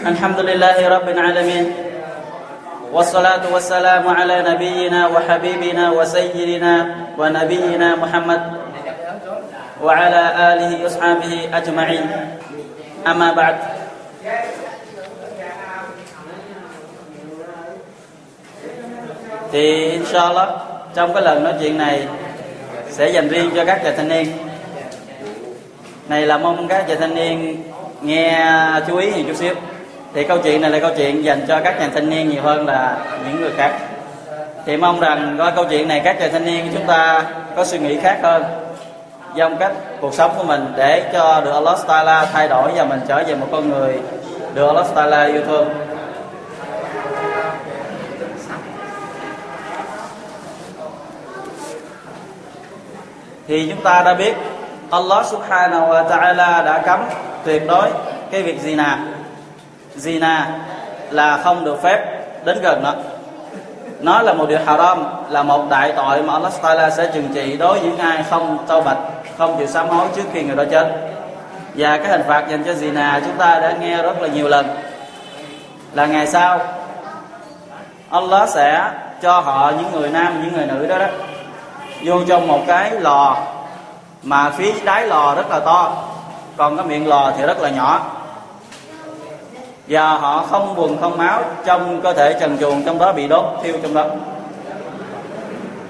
الحمد لله رب العالمين والصلاة والسلام على نبينا وحبيبنا وسيدنا ونبينا محمد وعلى آله وأصحابه أجمعين أما بعد thì inshallah trong cái lần nói chuyện này sẽ dành riêng cho các chàng thanh niên này là mong các chàng thanh niên nghe chú ý nhiều chút xíu thì câu chuyện này là câu chuyện dành cho các chàng thanh niên nhiều hơn là những người khác thì mong rằng qua câu chuyện này các chàng thanh niên chúng ta có suy nghĩ khác hơn trong cách cuộc sống của mình để cho được Allah Taala thay đổi và mình trở về một con người được Allah Taala yêu thương thì chúng ta đã biết Allah subhanahu wa ta'ala đã cấm tuyệt đối cái việc gì nào zina là không được phép đến gần nó. Nó là một điều haram, là một đại tội mà Allah Taala sẽ trừng trị đối với những ai không tâu bạch, không chịu sám hối trước khi người đó chết. Và cái hình phạt dành cho zina chúng ta đã nghe rất là nhiều lần. Là ngày sau, Allah sẽ cho họ những người nam, những người nữ đó đó, vô trong một cái lò mà phía đáy lò rất là to. Còn cái miệng lò thì rất là nhỏ và họ không quần không máu, trong cơ thể trần truồng, trong đó bị đốt, thiêu trong đó.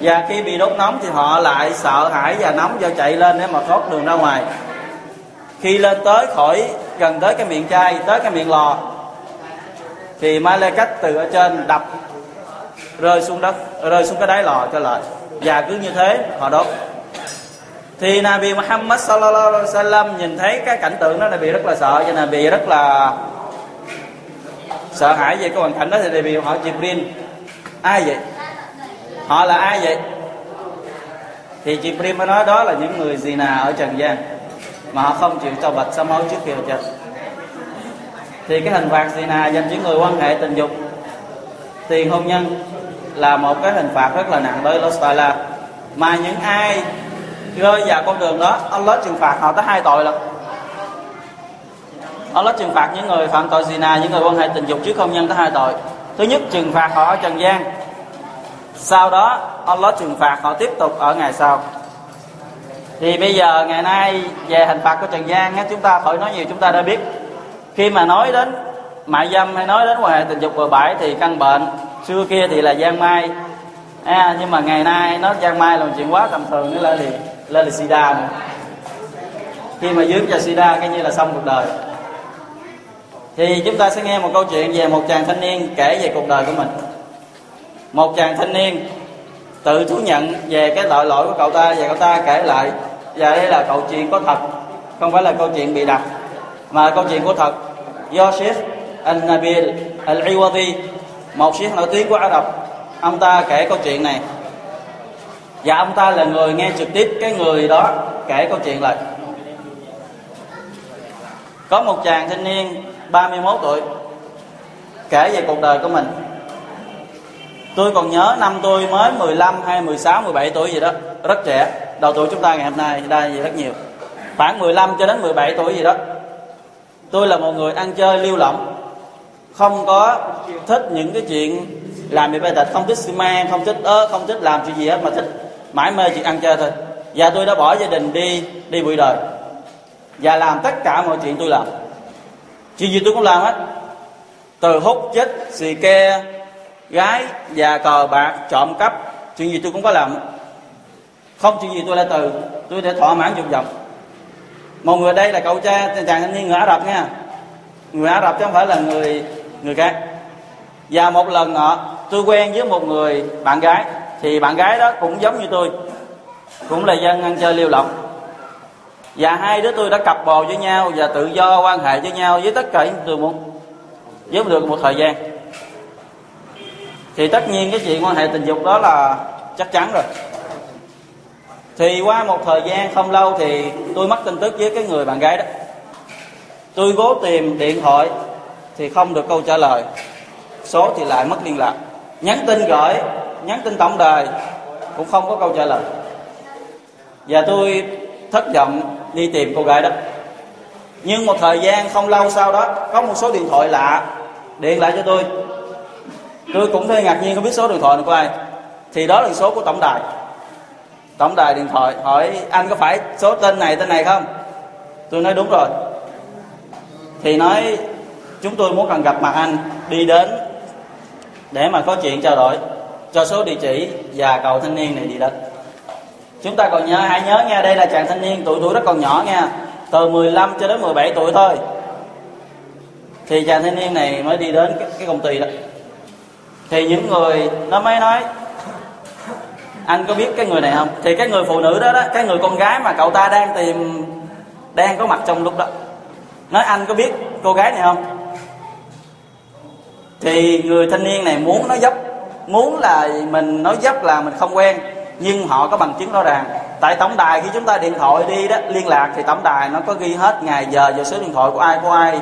Và khi bị đốt nóng thì họ lại sợ hãi và nóng do chạy lên để mà thoát đường ra ngoài. Khi lên tới khỏi, gần tới cái miệng chai, tới cái miệng lò, thì ma lê cách từ ở trên đập, rơi xuống đất, rơi xuống cái đáy lò cho lại. Và cứ như thế họ đốt. Thì Nabi Muhammad sallallahu alaihi wasallam nhìn thấy cái cảnh tượng đó bị rất là sợ, cho Nabi rất là sợ hãi về cái hoàn cảnh đó thì đại biểu họ Jibril. Ai vậy? Họ là ai vậy? Thì Jibril mới nói đó là những người gì nào ở trần gian, mà họ không chịu cho bạch sám hối trước khi chết. Thì cái hình phạt gì zina dành cho người quan hệ tình dục tiền hôn nhân là một cái hình phạt rất là nặng đối với Allah mà những ai rơi vào con đường đó, Allah trừng phạt họ tới hai tội lần Allah trừng phạt những người phạm tội zina những người quan hệ tình dục trước hôn nhân có hai tội. Thứ nhất trừng phạt họ ở trần gian. Sau đó Allah trừng phạt họ tiếp tục ở ngày sau. Thì bây giờ ngày nay về hình phạt của trần gian chúng ta khỏi nói nhiều chúng ta đã biết. Khi mà nói đến mại dâm hay nói đến quan hệ tình dục bừa bãi thì căn bệnh xưa kia thì là gian mai. À, nhưng mà ngày nay nó gian mai là một chuyện quá tầm thường nữa lên thì lên là sida nữa. Khi mà dướng cho sida coi như là xong cuộc đời thì chúng ta sẽ nghe một câu chuyện về một chàng thanh niên kể về cuộc đời của mình. Một chàng thanh niên tự thú nhận về cái tội lỗi của cậu ta và cậu ta kể lại và đây là câu chuyện có thật, không phải là câu chuyện bị đặt, mà là câu chuyện của thật. Do Sheikh Al-Nabil Al-Iwadi, một siết nổi tiếng của Ả Rập, ông ta kể câu chuyện này. Và ông ta là người nghe trực tiếp cái người đó kể câu chuyện lại. Có một chàng thanh niên 31 tuổi. Kể về cuộc đời của mình. Tôi còn nhớ năm tôi mới 15 hay 16 17 tuổi gì đó. Rất trẻ. Đầu tuổi chúng ta ngày hôm nay đây gì rất nhiều. Khoảng 15 cho đến 17 tuổi gì đó. Tôi là một người ăn chơi lưu lỏng. Không có thích những cái chuyện làm việc bài tịch không thích xi men không thích ớ không thích làm chuyện gì hết, mà thích mãi mê chuyện ăn chơi thôi. Và tôi đã bỏ gia đình đi đi bụi đời. Và làm tất cả mọi chuyện tôi làm chuyện gì tôi cũng làm hết. Từ hút chết, xì ke, gái, già cờ bạc, trộm cắp, chuyện gì tôi cũng có làm. Không chuyện gì tôi lại từ, tôi để thỏa mãn dục vọng. Một người đây là cậu cha chàng thanh niên người ả rập nha. Người ả rập chứ không phải là người người khác. Và một lần nọ, tôi quen với một người bạn gái, thì bạn gái đó cũng giống như tôi, cũng là dân ăn chơi liều lỏng và hai đứa tôi đã cặp bồ với nhau và tự do quan hệ với nhau với tất cả những tôi muốn, với được một thời gian. Thì tất nhiên cái chuyện quan hệ tình dục đó là chắc chắn rồi. Thì qua một thời gian không lâu thì tôi mất tin tức với cái người bạn gái đó. Tôi cố tìm điện thoại thì không được câu trả lời. Số thì lại mất liên lạc. Nhắn tin gửi, nhắn tin tổng đài cũng không có câu trả lời. Và tôi thất vọng đi tìm cô gái đó. Nhưng một thời gian không lâu sau đó, có một số điện thoại lạ điện lại cho tôi. Tôi cũng hơi ngạc nhiên không biết số điện thoại này của ai. Thì đó là số của tổng đài. Tổng đài điện thoại hỏi, anh có phải số tên này tên này không? Tôi nói, đúng rồi. Thì nói, chúng tôi muốn cần gặp mặt anh, đi đến để mà có chuyện trao đổi cho số địa chỉ và cầu thanh niên này đi đến chúng ta còn nhớ hãy nhớ nha đây là chàng thanh niên tuổi tuổi rất còn nhỏ nha. Từ 15 cho đến 17 tuổi thôi. Thì chàng thanh niên này mới đi đến cái, cái công ty đó. Thì những người nó mới nói anh có biết cái người này không? Thì cái người phụ nữ đó đó cái người con gái mà cậu ta đang tìm đang có mặt trong lúc đó nói anh có biết cô gái này không? Thì người thanh niên này muốn nói dốc muốn là mình nói dốc là mình không quen nhưng họ có bằng chứng rõ ràng. Tại tổng đài khi chúng ta điện thoại đi đó liên lạc thì tổng đài nó có ghi hết ngày giờ và số điện thoại của ai của ai.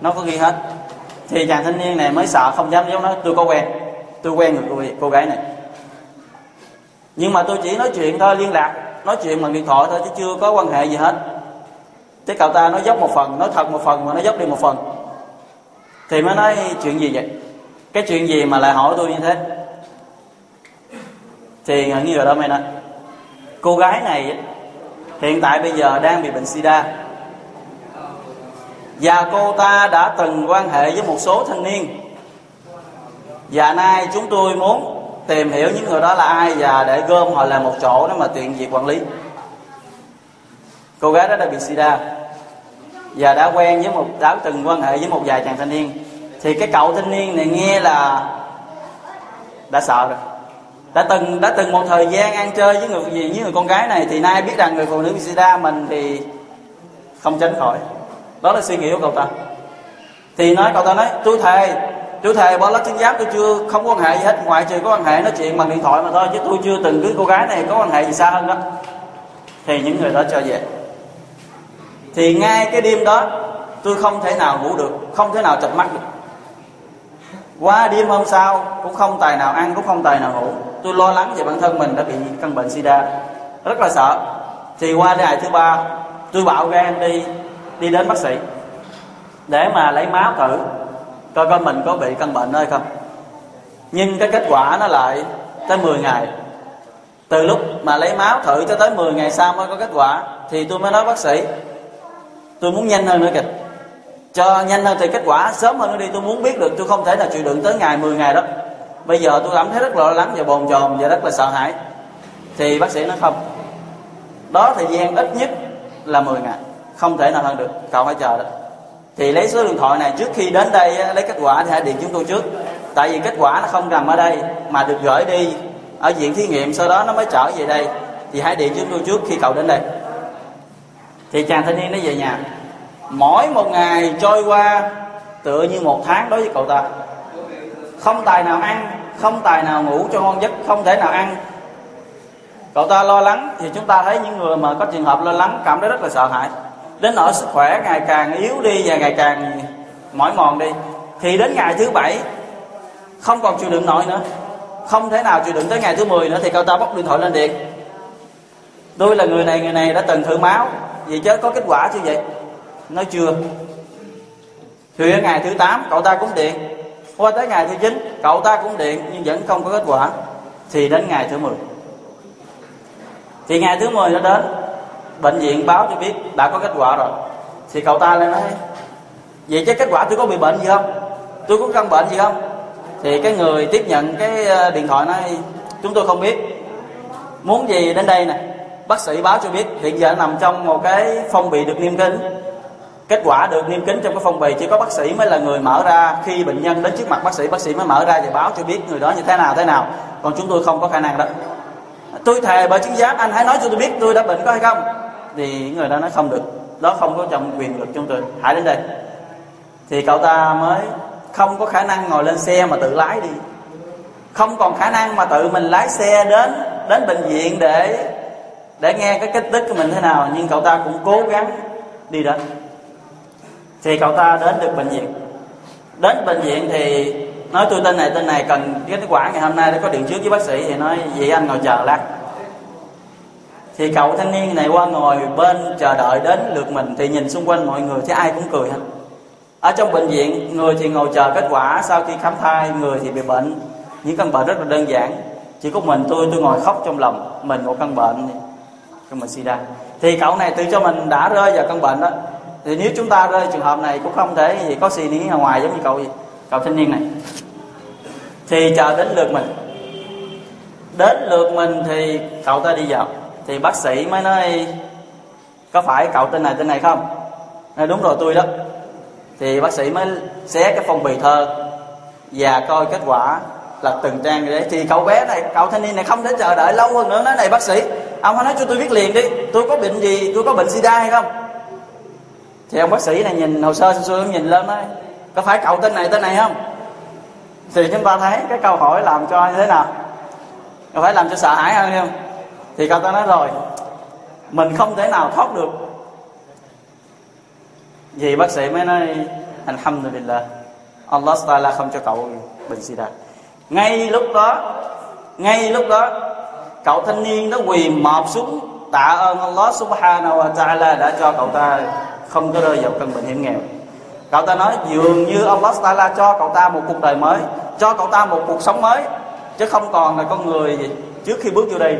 Nó có ghi hết. Thì chàng thanh niên này mới sợ không dám giống nói tôi có quen. Tôi quen người cô, cô gái này. Nhưng mà tôi chỉ nói chuyện thôi liên lạc. Nói chuyện bằng điện thoại thôi chứ chưa có quan hệ gì hết. Thế cậu ta nói dốc một phần nói thật một phần mà nói dốc đi một phần. Thì mới nói chuyện gì vậy? Cái chuyện gì mà lại hỏi tôi như thế? Thì ngẩn như rồi đó mày nè, cô gái này hiện tại bây giờ đang bị bệnh sida. Và cô ta đã từng quan hệ với một số thanh niên. Và nay chúng tôi muốn tìm hiểu những người đó là ai và để gom họ lại một chỗ để mà tiện việc quản lý. Cô gái đó đã bị sida và đã quen với một đã từng quan hệ với một vài chàng thanh niên. Thì cái cậu thanh niên này nghe là đã sợ rồi đã từng đã từng một thời gian ăn chơi với người, gì, với người con gái này thì nay biết rằng người phụ nữ bị sida mình thì không tránh khỏi. Đó là suy nghĩ của cậu ta. Thì nói, cậu ta nói tôi thề tôi thề bỏ lắc chính giám tôi chưa, không có quan hệ gì hết. Ngoại trừ có quan hệ nói chuyện bằng điện thoại mà thôi, chứ tôi chưa từng cưới cô gái này có quan hệ gì xa hơn đó. Thì những người đó cho về. Thì ngay cái đêm đó, tôi không thể nào ngủ được, không thể nào chập mắt được qua đêm hôm sau cũng không tài nào ăn, cũng không tài nào ngủ. Tôi lo lắng về bản thân mình đã bị căn bệnh sida. Rất là sợ. Thì qua ngày thứ ba, tôi bảo gan đi đi đến bác sĩ, để mà lấy máu thử, coi coi mình có bị căn bệnh hay không. Nhưng cái kết quả nó lại tới 10 ngày. Từ lúc mà lấy máu thử cho tới 10 ngày sau mới có kết quả, thì tôi mới nói bác sĩ, tôi muốn nhanh hơn nữa kìa cho nhanh hơn thì kết quả, sớm hơn nó đi, tôi muốn biết được, tôi không thể nào chịu đựng tới ngày 10 ngày đó. Bây giờ tôi cảm thấy rất lo lắng và bồn chồn và rất là sợ hãi. Thì bác sĩ nói không. Đó thời gian ít nhất là 10 ngày, không thể nào hơn được, cậu phải chờ đó. Thì lấy số điện thoại này, trước khi đến đây lấy kết quả thì hãy điện chúng tôi trước. Tại vì kết quả nó không nằm ở đây, mà được gửi đi ở viện thí nghiệm, sau đó nó mới trở về đây. Thì hãy điện chúng tôi trước khi cậu đến đây. Thì chàng thanh niên nó về nhà mỗi một ngày trôi qua, tựa như một tháng đối với cậu ta. Không tài nào ăn, không tài nào ngủ cho ngon giấc, không thể nào ăn. Cậu ta lo lắng, thì chúng ta thấy những người mà có trường hợp lo lắng, cảm thấy rất là sợ hãi. Đến nỗi sức khỏe ngày càng yếu đi và ngày càng mỏi mòn đi. Thì đến ngày thứ bảy, không còn chịu đựng nổi nữa. Không thể nào chịu đựng tới ngày thứ 10 nữa, thì cậu ta bóc điện thoại lên điện. Tôi là người này người này đã từng thử máu. Vậy chứ có kết quả chưa vậy? Nói chưa? Thì ngày thứ 8 cậu ta cũng điện. Qua tới ngày thứ 9 cậu ta cũng điện, nhưng vẫn không có kết quả. Thì đến ngày thứ 10 thì ngày thứ 10 nó đến. Bệnh viện báo cho biết đã có kết quả rồi. Thì cậu ta lại nói, vậy chứ kết quả tôi có bị bệnh gì không? Tôi có căn bệnh gì không? Thì cái người tiếp nhận cái ờ, điện thoại nói, chúng tôi không biết. Muốn gì đến đây nè? Bác sĩ báo cho biết hiện giờ nằm trong một cái phong bị được niêm kính kết quả được niêm kính trong cái phong bì, chỉ có bác sĩ mới là người mở ra. Khi bệnh nhân đến trước mặt bác sĩ bác sĩ mới mở ra và báo cho biết người đó như thế nào thế nào. Còn chúng tôi không có khả năng đó. Tôi thề bởi chứng giám anh hãy nói cho tôi biết tôi đã bệnh có hay không. Thì người đó nói không được. Đó không có trong quyền lực chúng tôi. Hãy đến đây. Thì cậu ta mới không có khả năng ngồi lên xe mà tự lái đi. Không còn khả năng mà tự mình lái xe đến đến bệnh viện để để nghe cái kết tích của mình thế nào. Nhưng cậu ta cũng cố gắng đi đến thì cậu ta đến được bệnh viện. Đến bệnh viện thì nói tôi tên này tên này cần kết quả ngày hôm nay để có điện trước với bác sĩ thì nói vậy anh ngồi chờ lát. Thì cậu thanh niên này qua ngồi bên chờ đợi đến lượt mình thì nhìn xung quanh mọi người thấy ai cũng cười hết. Ở trong bệnh viện, người thì ngồi chờ kết quả, sau khi khám thai, người thì bị bệnh. Những căn bệnh rất là đơn giản. Chỉ có mình tôi tôi ngồi khóc trong lòng, mình một căn bệnh căn bệnh sida. Thì cậu này tự cho mình đã rơi vào căn bệnh đó thì nếu chúng ta rơi trường hợp này cũng không thể gì có suy nghĩ ở ngoài giống như cậu gì, cậu thanh niên này. Thì chờ đến lượt mình. Đến lượt mình thì cậu ta đi vào. Thì bác sĩ mới nói, có phải cậu tên này tên này không? Nói, đúng rồi, tôi đó. Thì bác sĩ mới xé cái phong bì thơ và coi kết quả là từng trang đấy thì cậu bé này, cậu thanh niên này không thể chờ đợi lâu hơn nữa. Nói, này bác sĩ, ông hãy nói cho tôi biết liền đi. Tôi có bệnh gì, tôi có bệnh sida hay không? Thì ông bác sĩ này nhìn, hồ sơ xui ông nhìn lên nói, có phải cậu tên này tên này không? Thì chúng ta thấy cái câu hỏi làm cho như thế nào? Có phải làm cho sợ hãi hơn không? Thì cậu ta nói rồi, mình không thể nào thoát được. Vì bác sĩ mới nói, alhamdulillah, Allah Taala không cho cậu bệnh sida. Ngay lúc đó, ngay lúc đó, cậu thanh niên nó quỳ mọp xuống, tạ ơn Allah subhanahu wa ta'ala đã cho cậu ta không có rơi vào căn bệnh hiểm nghèo. Cậu ta nói, dường như Allah Taala cho cậu ta một cuộc đời mới, cho cậu ta một cuộc sống mới, chứ không còn là con người gì trước khi bước vô đây.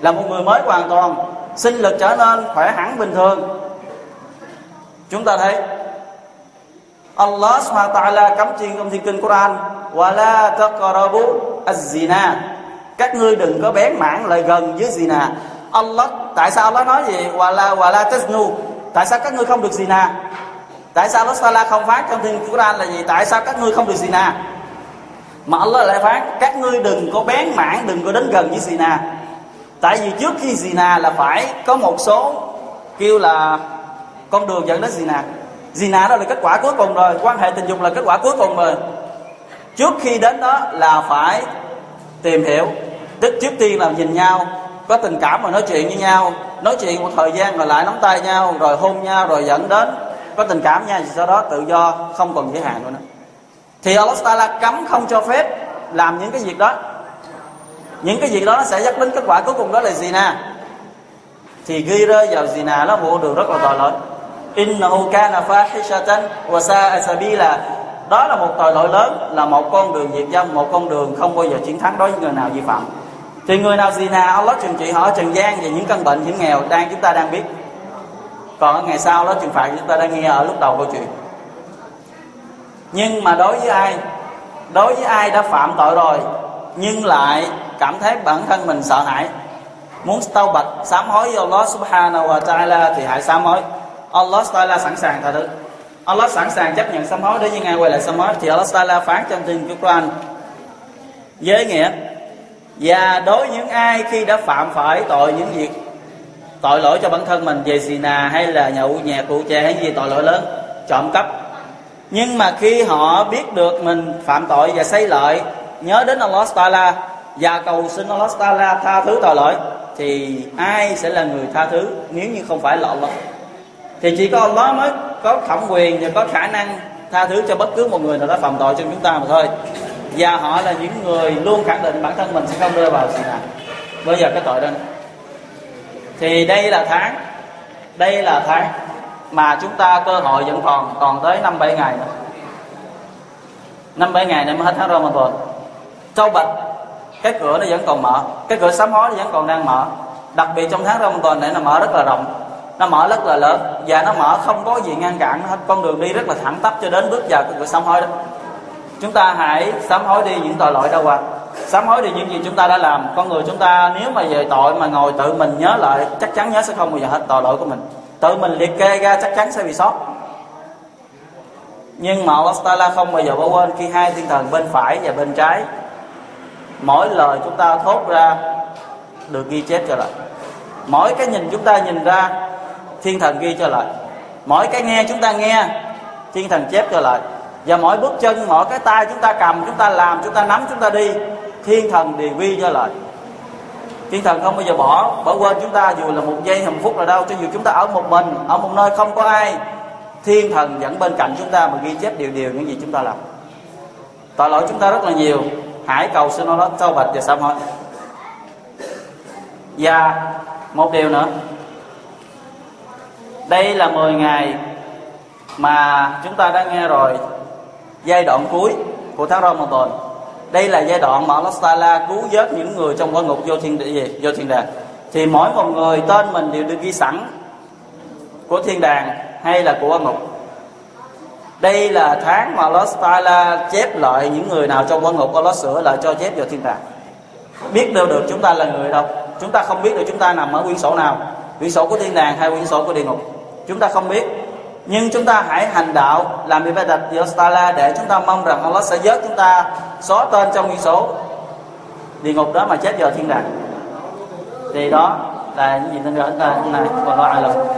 Là một người mới hoàn toàn, sinh lực trở nên khỏe hẳn bình thường. Chúng ta thấy, Allah subhanahu wa ta'ala cấm chiên trong thiên kinh Quran wala taqrabu az-zina. Các ngươi đừng có bén mảng lại gần với zina. Allah, tại sao Allah nói gì? Wala wala taznu tại sao các ngươi không được zina? Tại sao Allah Taala không phát trong thiên Quran là gì? Tại sao các ngươi không được zina? Mà Allah lại phát các ngươi đừng có bén mảng, đừng có đến gần với zina. Tại vì trước khi zina là phải có một số kêu là con đường dẫn đến zina. Zina đó là kết quả cuối cùng rồi, quan hệ tình dục là kết quả cuối cùng rồi. Trước khi đến đó là phải tìm hiểu, tức trước tiên là nhìn nhau, có tình cảm mà nói chuyện với nhau nói chuyện một thời gian rồi lại nắm tay nhau, rồi hôn nhau, rồi dẫn đến có tình cảm nha. Sau đó tự do không còn giới hạn nữa. Thì Allah Taala cấm không cho phép làm những cái việc đó. Những cái việc đó nó sẽ dẫn đến kết quả cuối cùng đó là gì nè thì ghi rơi vào gì nè nó một đường rất là tội lỗi innahu kana fahishatan wa sa'a sabila. Đó là một tội lỗi lớn, là một con đường diệt vong, một con đường không bao giờ chiến thắng đối với người nào vi phạm thì người nào gì nào Allah trừng trị họ trần gian về những căn bệnh hiểm nghèo đang chúng ta đang biết. Còn ở ngày sau đó trừng phạt chúng ta đang nghe ở lúc đầu câu chuyện. Nhưng mà đối với ai, đối với ai đã phạm tội rồi, nhưng lại cảm thấy bản thân mình sợ hãi, muốn tâu bạch, sám hối với Allah subhanahu wa ta'ala thì hãy sám hối. Allah ta'ala sẵn sàng tha thứ Allah sẵn sàng chấp nhận sám hối để như ngài quay lại sám hối, thì Allah ta'ala phán trong kinh Quran. Với nghĩa và đối với những ai khi đã phạm phải tội những việc tội lỗi cho bản thân mình, về zina hay là nhậu nhẹt cụ chè hay gì, tội lỗi lớn, trộm cắp. Nhưng mà khi họ biết được mình phạm tội và xây lợi nhớ đến Allah Taala và cầu xin Allah Taala tha thứ tội lỗi, thì ai sẽ là người tha thứ nếu như không phải là Allah? Thì chỉ có Allah mới có thẩm quyền và có khả năng tha thứ cho bất cứ một người nào đã phạm tội trong chúng ta mà thôi và họ là những người luôn khẳng định bản thân mình sẽ không rơi vào gì nào bây giờ cái tội đó thì đây là tháng, đây là tháng mà chúng ta cơ hội vẫn còn còn tới năm bảy ngày nữa. Năm bảy ngày nữa mới hết tháng Ramadan. Châu bạch, cái cửa nó vẫn còn mở, cái cửa sám hối nó vẫn còn đang mở. Đặc biệt trong tháng Ramadan này nó mở rất là rộng, nó mở rất là lớn và nó mở không có gì ngăn cản hết. Con đường đi rất là thẳng tắp cho đến bước vào cái cửa sám hối đó chúng ta hãy sám hối đi những tội lỗi đâu qua. Sám hối đi những gì chúng ta đã làm. Con người chúng ta nếu mà về tội mà ngồi tự mình nhớ lại, chắc chắn nhớ sẽ không bao giờ hết tội lỗi của mình. Tự mình liệt kê ra chắc chắn sẽ bị sót. Nhưng mà Allah Taala không bao giờ bỏ quên khi hai thiên thần bên phải và bên trái, mỗi lời chúng ta thốt ra được ghi chép trở lại. Mỗi cái nhìn chúng ta nhìn ra, thiên thần ghi cho lại. Mỗi cái nghe chúng ta nghe, thiên thần chép cho lại và mỗi bước chân, mỗi cái tay chúng ta cầm, chúng ta làm, chúng ta nắm, chúng ta đi, thiên thần đều ghi cho lời. Thiên thần không bao giờ bỏ bỏ quên chúng ta, dù là một giây, một phút là đâu. Cho dù chúng ta ở một mình, ở một nơi không có ai, thiên thần vẫn bên cạnh chúng ta mà ghi chép điều điều những gì chúng ta làm. Tội lỗi chúng ta rất là nhiều. Hãy cầu xin nó sâu bạch và sám hối và một điều nữa. Đây là 10 ngày mà chúng ta đã nghe rồi giai đoạn cuối của tháng Ramadan. Đây là giai đoạn mà Allah Taala cứu vớt những người trong quả ngục vô thiên gì? Vô thiên đàng. Thì mỗi một người tên mình đều được ghi sẵn của thiên đàng hay là của quả ngục. Đây là tháng mà Allah Taala chép lại những người nào trong quả ngục, Allah sửa lại cho chép vào thiên đàng. Biết đâu được chúng ta là người đâu. Chúng ta không biết được chúng ta nằm ở quyển sổ nào. Quyển sổ của thiên đàng hay quyển sổ của địa ngục? Chúng ta không biết nhưng chúng ta hãy hành đạo làm ibadat Taala để chúng ta mong rằng Allah sẽ vớt chúng ta xóa tên trong nguyên số địa ngục đó mà chết vào thiên đàng. Thì đó là những gì nên chúng ta hôm nay còn lo ai lòng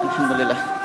Alhamdulillah.